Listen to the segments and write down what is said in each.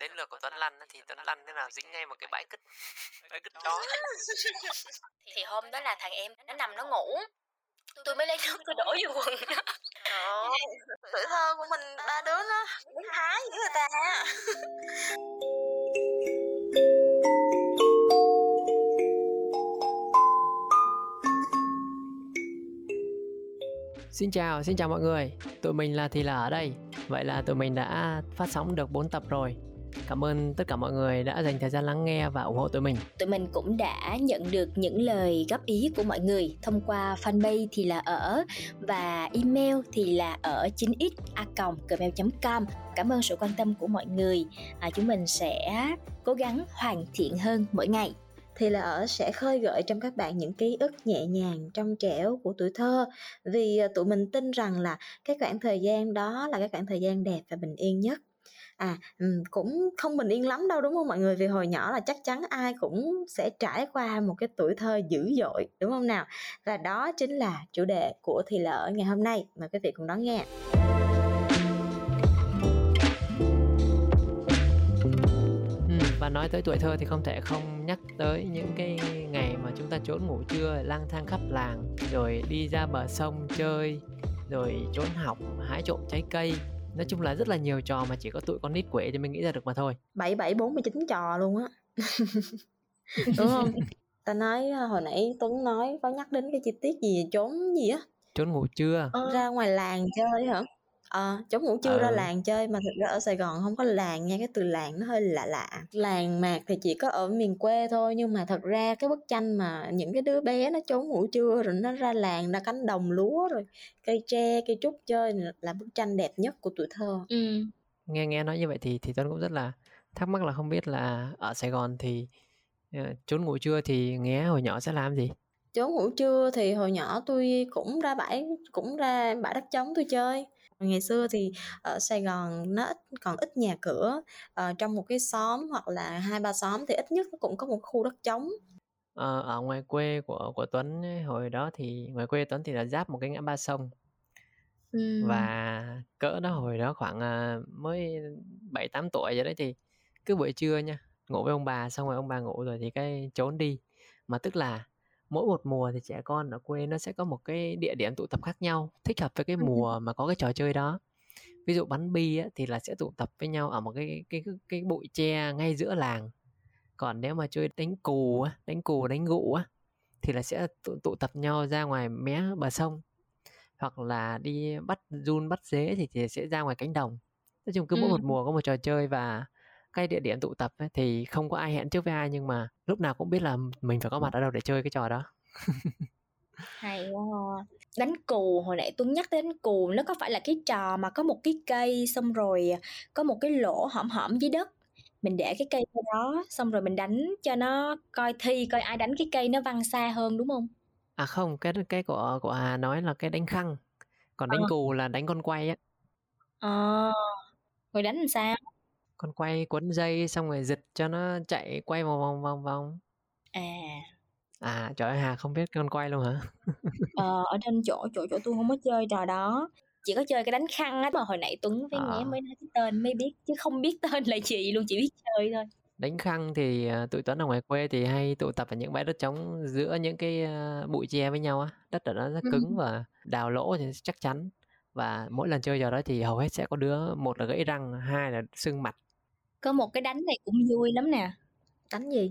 đến lượt của Tuấn lăn thì Tuấn lăn thế nào dính ngay một cái bãi cứt bãi cứt chó thì hôm đó là thằng em nó nằm nó ngủ tôi mới lấy nước tôi đổ vô quần. Nó tuổi thơ của mình ba đứa nó biến thái với người ta. Xin chào, xin chào mọi người. Tụi mình là Thì là ở đây. Vậy là tụi mình đã phát sóng được 4 tập rồi Cảm ơn tất cả mọi người đã dành thời gian lắng nghe và ủng hộ tụi mình. Tụi mình cũng đã nhận được những lời góp ý của mọi người thông qua fanpage thì là ở và email thì là ở 9x gmail.com. Cảm ơn sự quan tâm của mọi người. À, chúng mình sẽ cố gắng hoàn thiện hơn mỗi ngày thì là ở sẽ khơi gợi trong các bạn những ký ức nhẹ nhàng trong trẻo của tuổi thơ vì à, tụi mình tin rằng là cái khoảng thời gian đó là cái khoảng thời gian đẹp và bình yên nhất à cũng không bình yên lắm đâu, đúng không? Mọi người vì hồi nhỏ là chắc chắn ai cũng sẽ trải qua một cái tuổi thơ dữ dội, đúng không nào? Và đó chính là chủ đề của thì lỡ ngày hôm nay. Mời quý vị cùng đón nghe. Và nói tới tuổi thơ thì không thể không nhắc tới những cái ngày mà chúng ta trốn ngủ trưa, lang thang khắp làng, rồi đi ra bờ sông chơi, rồi trốn học, hái trộm trái cây nói chung là rất là nhiều trò mà chỉ có tụi con nít quệ thì mình nghĩ ra được mà thôi. Bảy bảy bốn mươi chín trò luôn á. Đúng không? Ta nói ờ, hồi nãy tuấn nói có nhắc đến cái chi tiết gì trốn gì á? Trốn ngủ trưa. Ờ, ra ngoài làng chơi hả Ờ, chống ngủ trưa ra ừ. làng chơi mà thực ra ở Sài Gòn không có làng nha, cái từ làng nó hơi lạ lạ. Làng mạc thì chỉ có ở miền quê thôi nhưng mà thật ra cái bức tranh mà những cái đứa bé nó trốn ngủ trưa rồi nó ra làng ra cánh đồng lúa rồi cây tre, cây trúc chơi là bức tranh đẹp nhất của tuổi thơ. Ừ. Nghe nghe nói như vậy thì thì Tuấn cũng rất là thắc mắc là không biết là ở Sài Gòn thì uh, trốn ngủ trưa thì nghe hồi nhỏ sẽ làm gì? Trốn ngủ trưa thì hồi nhỏ tôi cũng ra bãi cũng ra bãi đất trống tôi chơi ngày xưa thì ở Sài Gòn nó ít còn ít nhà cửa uh, trong một cái xóm hoặc là hai ba xóm thì ít nhất cũng có một khu đất trống. Ờ, ở ngoài quê của của Tuấn ấy, hồi đó thì ngoài quê Tuấn thì là giáp một cái ngã ba sông. Ừ. và cỡ đó hồi đó khoảng uh, mới bảy tám tuổi vậy đấy thì cứ buổi trưa nha ngủ với ông bà xong rồi ông bà ngủ rồi thì cái trốn đi. Mà tức là mỗi một mùa thì trẻ con ở quê nó sẽ có một cái địa điểm tụ tập khác nhau thích hợp với cái mùa mà có cái trò chơi đó. Ví dụ bắn bi á, thì là sẽ tụ tập với nhau ở một cái cái cái, cái bụi tre ngay giữa làng. Còn nếu mà chơi đánh cù á, đánh cù đánh gụ á thì là sẽ tụ, tụ tập nhau ra ngoài mé bờ sông. Hoặc là đi bắt run bắt dế thì, thì sẽ ra ngoài cánh đồng. Nói chung cứ mỗi ừ. một mùa có một trò chơi và cái địa điểm tụ tập ấy, thì không có ai hẹn trước với ai nhưng mà lúc nào cũng biết là mình phải có mặt ở đâu để chơi cái trò đó. Hay quá đánh cù hồi nãy tuấn nhắc đến cù nó có phải là cái trò mà có một cái cây xong rồi có một cái lỗ hõm hõm dưới đất? Mình để cái cây đó xong rồi mình đánh cho nó coi thi coi ai đánh cái cây nó văng xa hơn đúng không? À không cái cái của của hà nói là cái đánh khăn. Còn đánh à. cù là đánh con quay á. À, rồi đánh làm sao con quay quấn dây xong rồi giật cho nó chạy quay vòng vòng vòng vòng. À. À trời ơi hà không biết con quay luôn hả? Ờ ở trên chỗ chỗ chỗ tôi không có chơi trò đó. Chỉ có chơi cái đánh khăn á mà hồi nãy tuấn với à. nhé mới nói cái tên mới biết chứ không biết tên là gì luôn chỉ biết chơi thôi. Đánh khăn thì uh, tụi tuấn ở ngoài quê thì hay tụ tập ở những bãi đất trống giữa những cái uh, bụi tre với nhau á. Đất ở đó rất ừ. cứng và đào lỗ thì chắc chắn. Và mỗi lần chơi trò đó thì hầu hết sẽ có đứa một là gãy răng hai là sưng mặt có một cái đánh này cũng vui lắm nè. Đánh gì?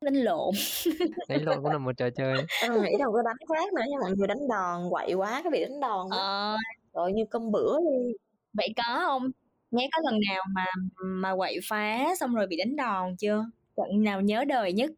Đánh lộn. Đánh lộn cũng là một trò chơi. Em nghĩ đâu có đánh khác nữa nhưng mọi người đánh đòn quậy quá cái bị đánh đòn ờ. rồi như cơm bữa đi. Vậy có không? Nghe có lần nào mà mà quậy phá xong rồi bị đánh đòn chưa? Trận nào nhớ đời nhất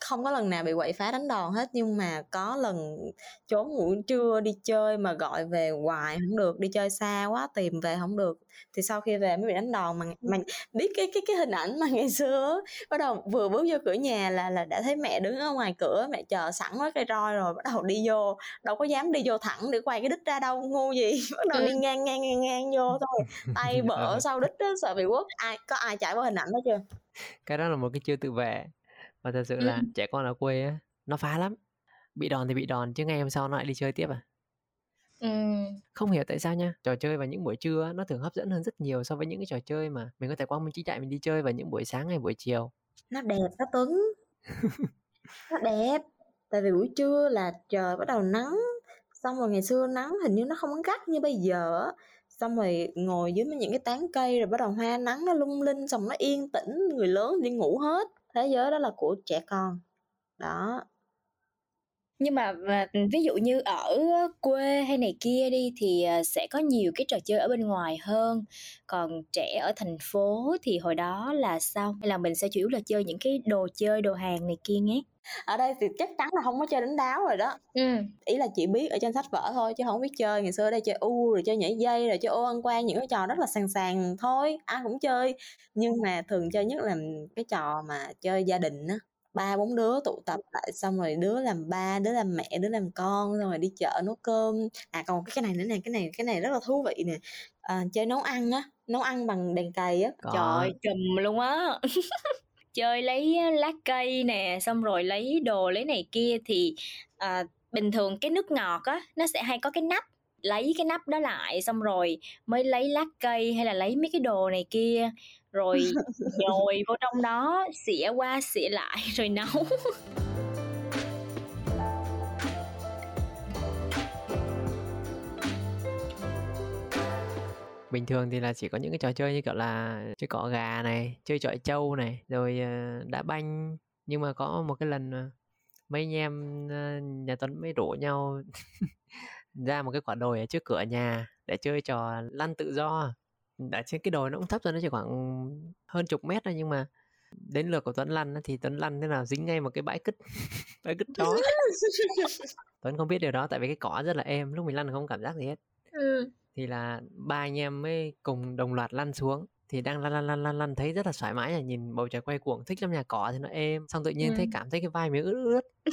không có lần nào bị quậy phá đánh đòn hết nhưng mà có lần trốn ngủ trưa đi chơi mà gọi về hoài không được đi chơi xa quá tìm về không được. Thì sau khi về mới bị đánh đòn mà mà biết cái cái cái hình ảnh mà ngày xưa bắt đầu vừa bước vô cửa nhà là là đã thấy mẹ đứng ở ngoài cửa mẹ chờ sẵn với cây roi rồi bắt đầu đi vô đâu có dám đi vô thẳng để quay cái đít ra đâu ngu gì. Bắt đầu đi ngang ngang ngang ngang vô thôi tay bở sau đít đó, sợ bị quất. Ai có ai trải qua hình ảnh đó chưa? Cái đó là một cái chưa tự vệ và thật sự là ừ. trẻ con ở quê á nó phá lắm bị đòn thì bị đòn chứ ngay hôm sau nó lại đi chơi tiếp à Không hiểu tại sao nha, trò chơi vào những buổi trưa nó thường hấp dẫn hơn rất nhiều so với những cái trò chơi mà mình có thể quang minh chính đại mình đi chơi vào những buổi sáng hay buổi chiều. Nó đẹp đó Tuấn. Nó đẹp. Tại vì buổi trưa là trời bắt đầu nắng, xong rồi ngày xưa nắng hình như nó không có gắt như bây giờ Xong rồi ngồi dưới những cái tán cây rồi bắt đầu hoa nắng nó lung linh xong nó yên tĩnh, người lớn đi ngủ hết. Thế giới đó là của trẻ con. Đó, nhưng mà mà ví dụ như ở quê hay này kia đi thì à, sẽ có nhiều cái trò chơi ở bên ngoài hơn. Còn trẻ ở thành phố thì hồi đó là sao? Hay là mình sẽ chủ yếu là chơi những cái đồ chơi đồ hàng này kia nhé ở đây thì chắc chắn là không có chơi đánh đáo rồi đó. Ừ. ý là chỉ biết ở trên sách vở thôi chứ không biết chơi. Ngày xưa ở đây chơi u rồi chơi nhảy dây rồi chơi ô ăn quan những cái trò rất là sàn sàn thôi ai cũng chơi. Nhưng mà thường chơi nhất là cái trò mà chơi gia đình á. Ba bốn đứa tụ tập lại xong rồi đứa làm ba đứa làm mẹ đứa làm con xong rồi đi chợ nấu cơm. À còn cái này nữa nè cái này cái này rất là thú vị nè. À, chơi nấu ăn á nấu ăn bằng đèn cày á. Trời chùm luôn á chơi lấy lá cây nè xong rồi lấy đồ lấy này kia thì à, bình thường cái nước ngọt á nó sẽ hay có cái nắp lấy cái nắp đó lại xong rồi mới lấy lá cây hay là lấy mấy cái đồ này kia. Rồi nhồi vô trong đó xỉa qua xỉa lại rồi nấu bình thường thì là chỉ có những cái trò chơi như kiểu là chơi cỏ gà này chơi chọi trâu này rồi ờ, đá banh. Nhưng mà có một cái lần mấy anh em ờ, nhà tuấn mới rủ nhau ra một cái quả đồi ở trước cửa nhà để chơi trò lăn tự do. Ở trên cái đồi nó cũng thấp rồi nó chỉ khoảng hơn chục mét thôi nhưng mà đến lượt của Tuấn lăn thì Tuấn lăn thế nào dính ngay một cái bãi cứt bãi cứt chó Tuấn không biết điều đó tại vì cái cỏ rất là êm lúc mình lăn không cảm giác gì hết ừ. thì là ba anh em mới cùng đồng loạt lăn xuống thì đang lăn lăn lăn lăn lăn thấy rất là thoải mái là nhìn bầu trời quay cuồng thích lắm nhà cỏ thì nó êm xong tự nhiên ừ. thấy cảm thấy cái vai mình ướt ướt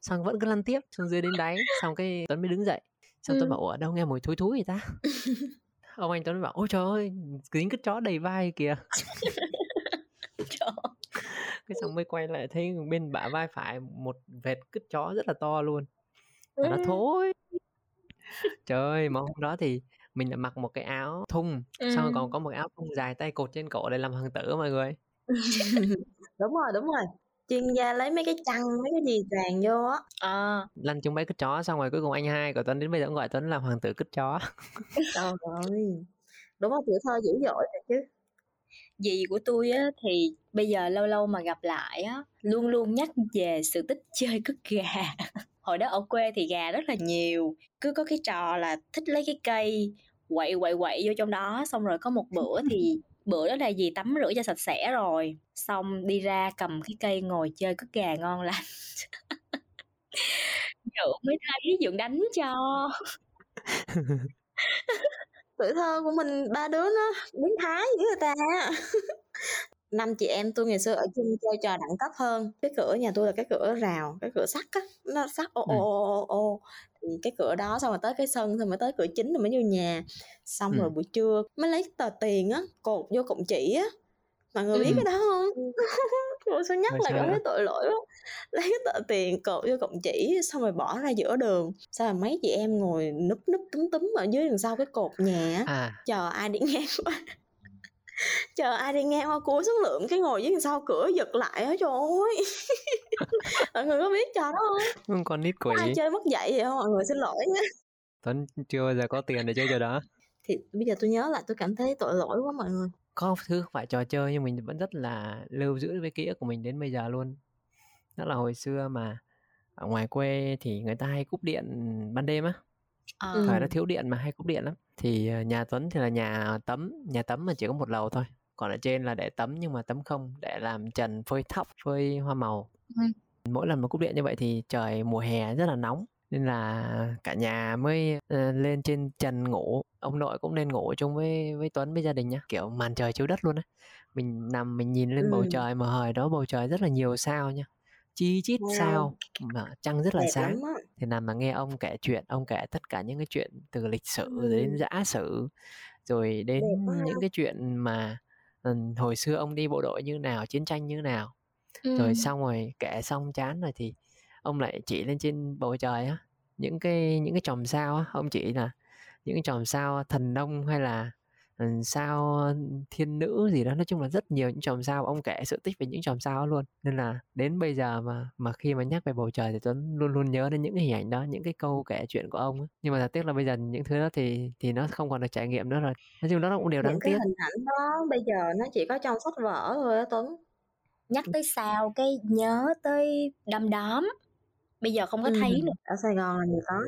xong vẫn cứ lăn tiếp xuống dưới đến đáy xong cái Tuấn mới đứng dậy. Xong ừ. Tuấn bảo ở đâu nghe mùi thúi thúi gì ta? Ông anh Tuấn bảo ôi trời ơi dính cái chó đầy vai kìa. Cái xong mới quay lại thấy bên bả vai phải một vệt cứt chó rất là to luôn. Và nó thối trời mà hôm đó thì mình đã mặc một cái áo thun ừ. xong rồi còn có một áo thun dài tay cột trên cổ để làm hoàng tử mọi người. Đúng rồi đúng rồi. Chuyên gia lấy mấy cái chăn mấy cái gì tràn vô á. À. lăn chung mấy cái chó xong rồi cuối cùng anh hai của tuấn đến bây giờ cũng gọi tuấn là hoàng tử cứt chó. Trời ơi. Đúng không tuổi thơ dữ dội rồi chứ. Dì của tôi á thì bây giờ lâu lâu mà gặp lại á luôn luôn nhắc về sự tích chơi cứt gà hồi đó ở quê thì gà rất là nhiều cứ có cái trò là thích lấy cái cây quậy quậy quậy vô trong đó. Xong rồi có một bữa thì bữa đó là gì tắm rửa cho sạch sẽ rồi. Xong đi ra cầm cái cây ngồi chơi cất gà ngon lành. Dượng mới thấy Dượng đánh cho. Tuổi thơ của mình ba đứa nó biến thái với người ta năm chị em tôi ngày xưa ở chung chơi trò đẳng cấp hơn. Cái cửa nhà tôi là cái cửa rào cái cửa sắt á nó sắt ô ô ô ô thì cái cửa đó xong rồi tới cái sân xong rồi tới cửa chính rồi mới vô nhà. Xong ừ. rồi buổi trưa mới lấy tờ tiền á cột vô cọng chỉ á. Mọi người ừ. biết cái đó không? Ủa sao nhắc lại cảm thấy tội lỗi quá. Lấy cái tờ tiền cột vô cọng chỉ xong rồi bỏ ra giữa đường. Sao mà mấy chị em ngồi núp núp túm túm ở dưới đằng sau cái cột nhà à. chờ ai đi ngang qua chờ ai đi ngang qua cua xuống lượng cái ngồi dưới sau cửa giật lại á trời ơi. Mọi người có biết trò đó không? Không còn nít quỷ. ai chơi mất dạy vậy không? Mọi người xin lỗi nhé tuấn chưa bao giờ có tiền để chơi trò đó. Thì bây giờ tôi nhớ lại tôi cảm thấy tội lỗi quá mọi người. Có thứ không phải trò chơi nhưng mình vẫn rất là lưu giữ với ký ức của mình đến bây giờ luôn. Đó là hồi xưa mà ở ngoài quê thì người ta hay cúp điện ban đêm á à. thời đó thiếu điện mà hay cúp điện lắm. Thì ờ, nhà Tuấn thì là nhà tắm nhà tắm mà chỉ có một lầu thôi. Còn ở trên là để tắm nhưng mà tắm không để làm trần phơi thóc phơi hoa màu. Ừ. mỗi lần mà cúp điện như vậy thì trời mùa hè rất là nóng nên là cả nhà mới uh, lên trên trần ngủ. Ông nội cũng nên ngủ chung với với Tuấn với gia đình nhá. Kiểu màn trời chiếu đất luôn á. Mình nằm mình nhìn lên ừ. bầu trời mà hồi đó bầu trời rất là nhiều sao nha chi chít wow. sao mà trăng rất là Đẹp sáng thì nằm mà nghe ông kể chuyện ông kể tất cả những cái chuyện từ lịch sử ừ. đến giả sử rồi đến những cái chuyện mà hồi xưa ông đi bộ đội như nào chiến tranh như nào ừ. rồi xong rồi kể xong chán rồi thì ông lại chỉ lên trên bầu trời á những cái những cái chòm sao á ông chỉ là những cái chòm sao thần nông hay là sao thiên nữ gì đó nói chung là rất nhiều những chòm sao ông kể sự tích về những chòm sao luôn. Nên là đến bây giờ mà mà khi mà nhắc về bầu trời thì tuấn luôn luôn nhớ đến những cái hình ảnh đó những cái câu kể chuyện của ông ấy. nhưng mà thật tiếc là bây giờ những thứ đó thì thì nó không còn được trải nghiệm nữa rồi. Nói chung đó cũng đều đáng những tiếc. hình ảnh đó bây giờ nó chỉ có trong sách vở thôi á tuấn. Nhắc tới sao cái nhớ tới đom đóm. Bây giờ không có thấy ừ. nữa. Ở sài gòn là gì có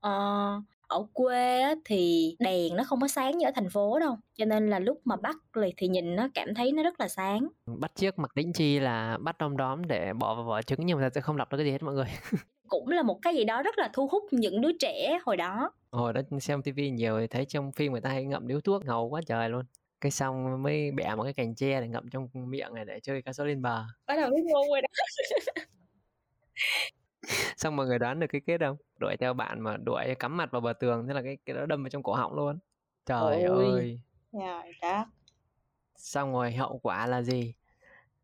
ờ, ở quê á, thì đèn nó không có sáng như ở thành phố đâu cho nên là lúc mà bắt thì nhìn nó cảm thấy nó rất là sáng. Bắt chiếc mặc đĩnh chi là bắt đom đóm để bỏ vào vỏ trứng nhưng mà sẽ không đọc được cái gì hết mọi người. Cũng là một cái gì đó rất là thu hút những đứa trẻ hồi đó. Hồi đó xem tivi nhiều thì thấy trong phim người ta hay ngậm điếu thuốc ngầu quá trời luôn. Cái xong mới bẻ một cái cành tre để ngậm trong miệng này để chơi cá sấu lên bờ. Bắt đầu biết ngu rồi đó xong mọi người đoán được cái kết không? Đuổi theo bạn mà đuổi cắm mặt vào bờ tường thế là cái cái đó đâm vào trong cổ họng luôn. Trời Ôi. ơi. Trời đất. Xong rồi hậu quả là gì?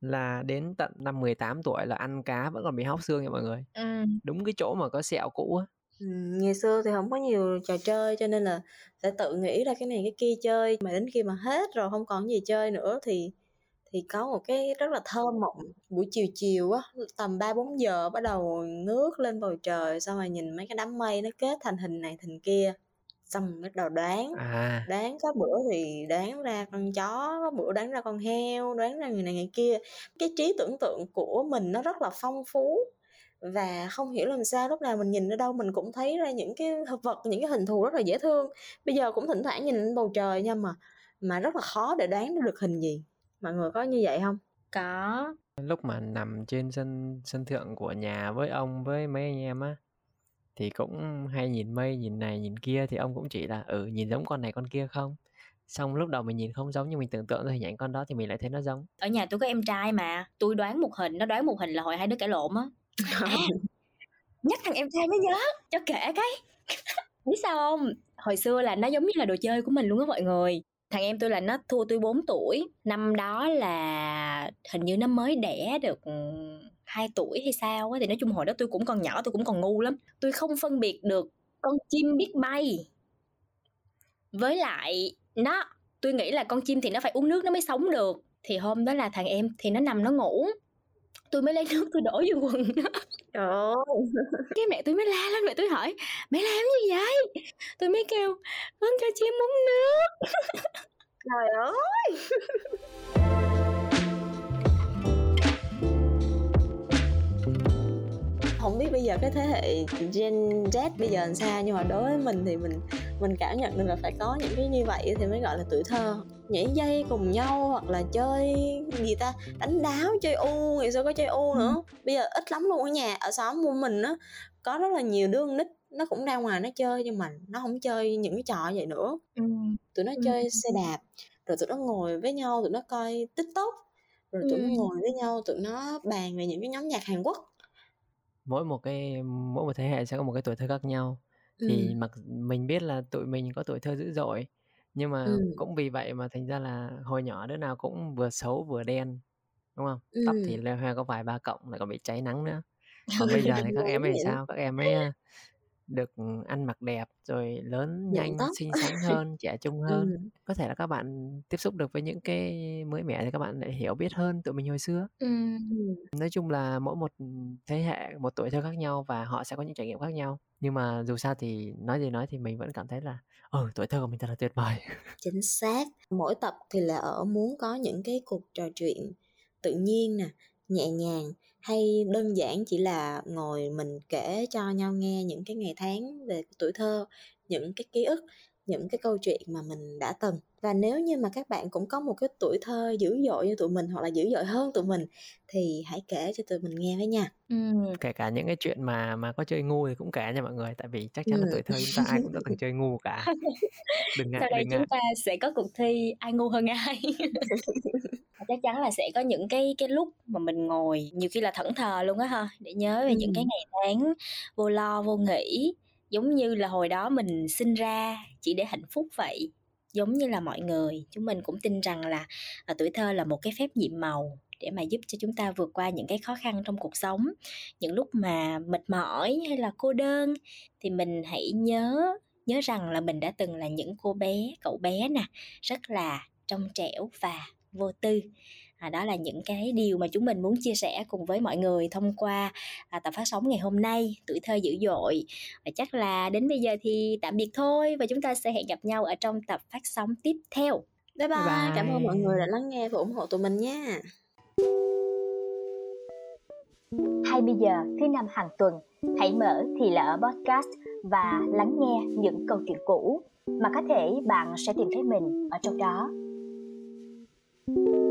Là đến tận năm 18 tuổi là ăn cá vẫn còn bị hóc xương nha mọi người. Ừ. đúng cái chỗ mà có sẹo cũ á. Ừ, ngày xưa thì không có nhiều trò chơi cho nên là sẽ tự nghĩ ra cái này cái kia chơi mà đến khi mà hết rồi không còn gì chơi nữa thì thì có một cái rất là thơ mộng buổi chiều chiều á tầm ba bốn giờ bắt đầu ngước lên bầu trời xong rồi nhìn mấy cái đám mây nó kết thành hình này hình kia xong bắt đầu đoán. À. đoán có bữa thì đoán ra con chó có bữa đoán ra con heo đoán ra người này người kia. Cái trí tưởng tượng của mình nó rất là phong phú và không hiểu làm sao lúc nào mình nhìn ở đâu mình cũng thấy ra những cái vật những cái hình thù rất là dễ thương. Bây giờ cũng thỉnh thoảng nhìn lên bầu trời nhưng mà mà rất là khó để đoán được hình gì mọi người có như vậy không có. Lúc mà nằm trên sân sân thượng của nhà với ông với mấy anh em á thì cũng hay nhìn mây nhìn này nhìn kia thì ông cũng chỉ là ừ nhìn giống con này con kia không? Xong lúc đầu mình nhìn không giống nhưng mình tưởng tượng ra hình ảnh con đó thì mình lại thấy nó giống. Ở nhà tôi có em trai mà tôi đoán một hình nó đoán một hình là hồi hai đứa cãi lộn á. Nhắc thằng em trai mới nhớ cho kể cái. Biết sao không? Hồi xưa là nó giống như là đồ chơi của mình luôn á mọi người thằng em tôi là nó thua tôi 4 tuổi. Năm đó là hình như nó mới đẻ được ừ, 2 tuổi hay sao á, thì nói chung hồi đó tôi cũng còn nhỏ, tôi cũng còn ngu lắm. Tôi không phân biệt được con chim biết bay. Với lại nó, tôi nghĩ là con chim thì nó phải uống nước nó mới sống được. Thì hôm đó là thằng em thì nó nằm nó ngủ tôi mới lấy nước tôi đổ vô quần. Trời ơi. Cái mẹ tôi mới la lên mẹ tôi hỏi mẹ làm gì vậy? Tôi mới kêu con cho chim uống nước. Trời ơi không biết bây giờ cái thế hệ Gen Z bây giờ làm sao nhưng mà đối với mình thì mình mình cảm nhận được là phải có những cái như vậy thì mới gọi là tuổi thơ nhảy dây cùng nhau hoặc là chơi gì ta đánh đáo chơi u ngày xưa có chơi u nữa ừ. bây giờ ít lắm luôn ở nhà ở xóm của mình á có rất là nhiều đứa nít nó cũng ra ngoài nó chơi nhưng mà nó không chơi những cái trò vậy nữa ừ. tụi nó ừ. chơi xe đạp rồi tụi nó ngồi với nhau tụi nó coi tiktok rồi tụi ừ. nó ngồi với nhau tụi nó bàn về những cái nhóm nhạc hàn quốc mỗi một cái mỗi một thế hệ sẽ có một cái tuổi thơ khác nhau thì ừ. mặc mình biết là tụi mình có tuổi thơ dữ dội nhưng mà ừ. cũng vì vậy mà thành ra là hồi nhỏ đứa nào cũng vừa xấu vừa đen đúng không ừ. tóc thì leo hoe có vài ba cộng lại còn bị cháy nắng nữa còn bây giờ thì các em ấy sao các em ấy được ăn mặc đẹp rồi lớn nhanh xinh xắn hơn trẻ trung hơn. Ừ. có thể là các bạn tiếp xúc được với những cái mới mẻ thì các bạn lại hiểu biết hơn tụi mình hồi xưa. Ừ. nói chung là mỗi một thế hệ một tuổi thơ khác nhau và họ sẽ có những trải nghiệm khác nhau. Nhưng mà dù sao thì nói gì nói thì mình vẫn cảm thấy là ừ tuổi thơ của mình thật là tuyệt vời. Chính xác. Mỗi tập thì là ở muốn có những cái cuộc trò chuyện tự nhiên nè nhẹ nhàng hay đơn giản chỉ là ngồi mình kể cho nhau nghe những cái ngày tháng về tuổi thơ những cái ký ức những cái câu chuyện mà mình đã từng và nếu như mà các bạn cũng có một cái tuổi thơ dữ dội như tụi mình hoặc là dữ dội hơn tụi mình thì hãy kể cho tụi mình nghe với nha ừ. kể cả những cái chuyện mà mà có chơi ngu thì cũng kể nha mọi người tại vì chắc chắn ừ. là tuổi thơ chúng ta ai cũng đã từng chơi ngu cả đừng ngại sau đây đừng chúng ngại. ta sẽ có cuộc thi ai ngu hơn ai chắc chắn là sẽ có những cái cái lúc mà mình ngồi nhiều khi là thẫn thờ luôn á ha để nhớ về ừ. những cái ngày tháng vô lo vô nghĩ giống như là hồi đó mình sinh ra chỉ để hạnh phúc vậy giống như là mọi người chúng mình cũng tin rằng là à, tuổi thơ là một cái phép nhiệm màu để mà giúp cho chúng ta vượt qua những cái khó khăn trong cuộc sống những lúc mà mệt mỏi hay là cô đơn thì mình hãy nhớ nhớ rằng là mình đã từng là những cô bé cậu bé nè rất là trong trẻo và vô tư. À, đó là những cái điều mà chúng mình muốn chia sẻ cùng với mọi người thông qua à, tập phát sóng ngày hôm nay tuổi thơ dữ dội. Và chắc là đến bây giờ thì tạm biệt thôi và chúng ta sẽ hẹn gặp nhau ở trong tập phát sóng tiếp theo. Bye bye, bye, cảm ơn mọi người đã lắng nghe và ủng hộ tụi mình nha. Hay bây giờ thứ năm hàng tuần hãy mở thì lỡ podcast và lắng nghe những câu chuyện cũ mà có thể bạn sẽ tìm thấy mình ở trong đó you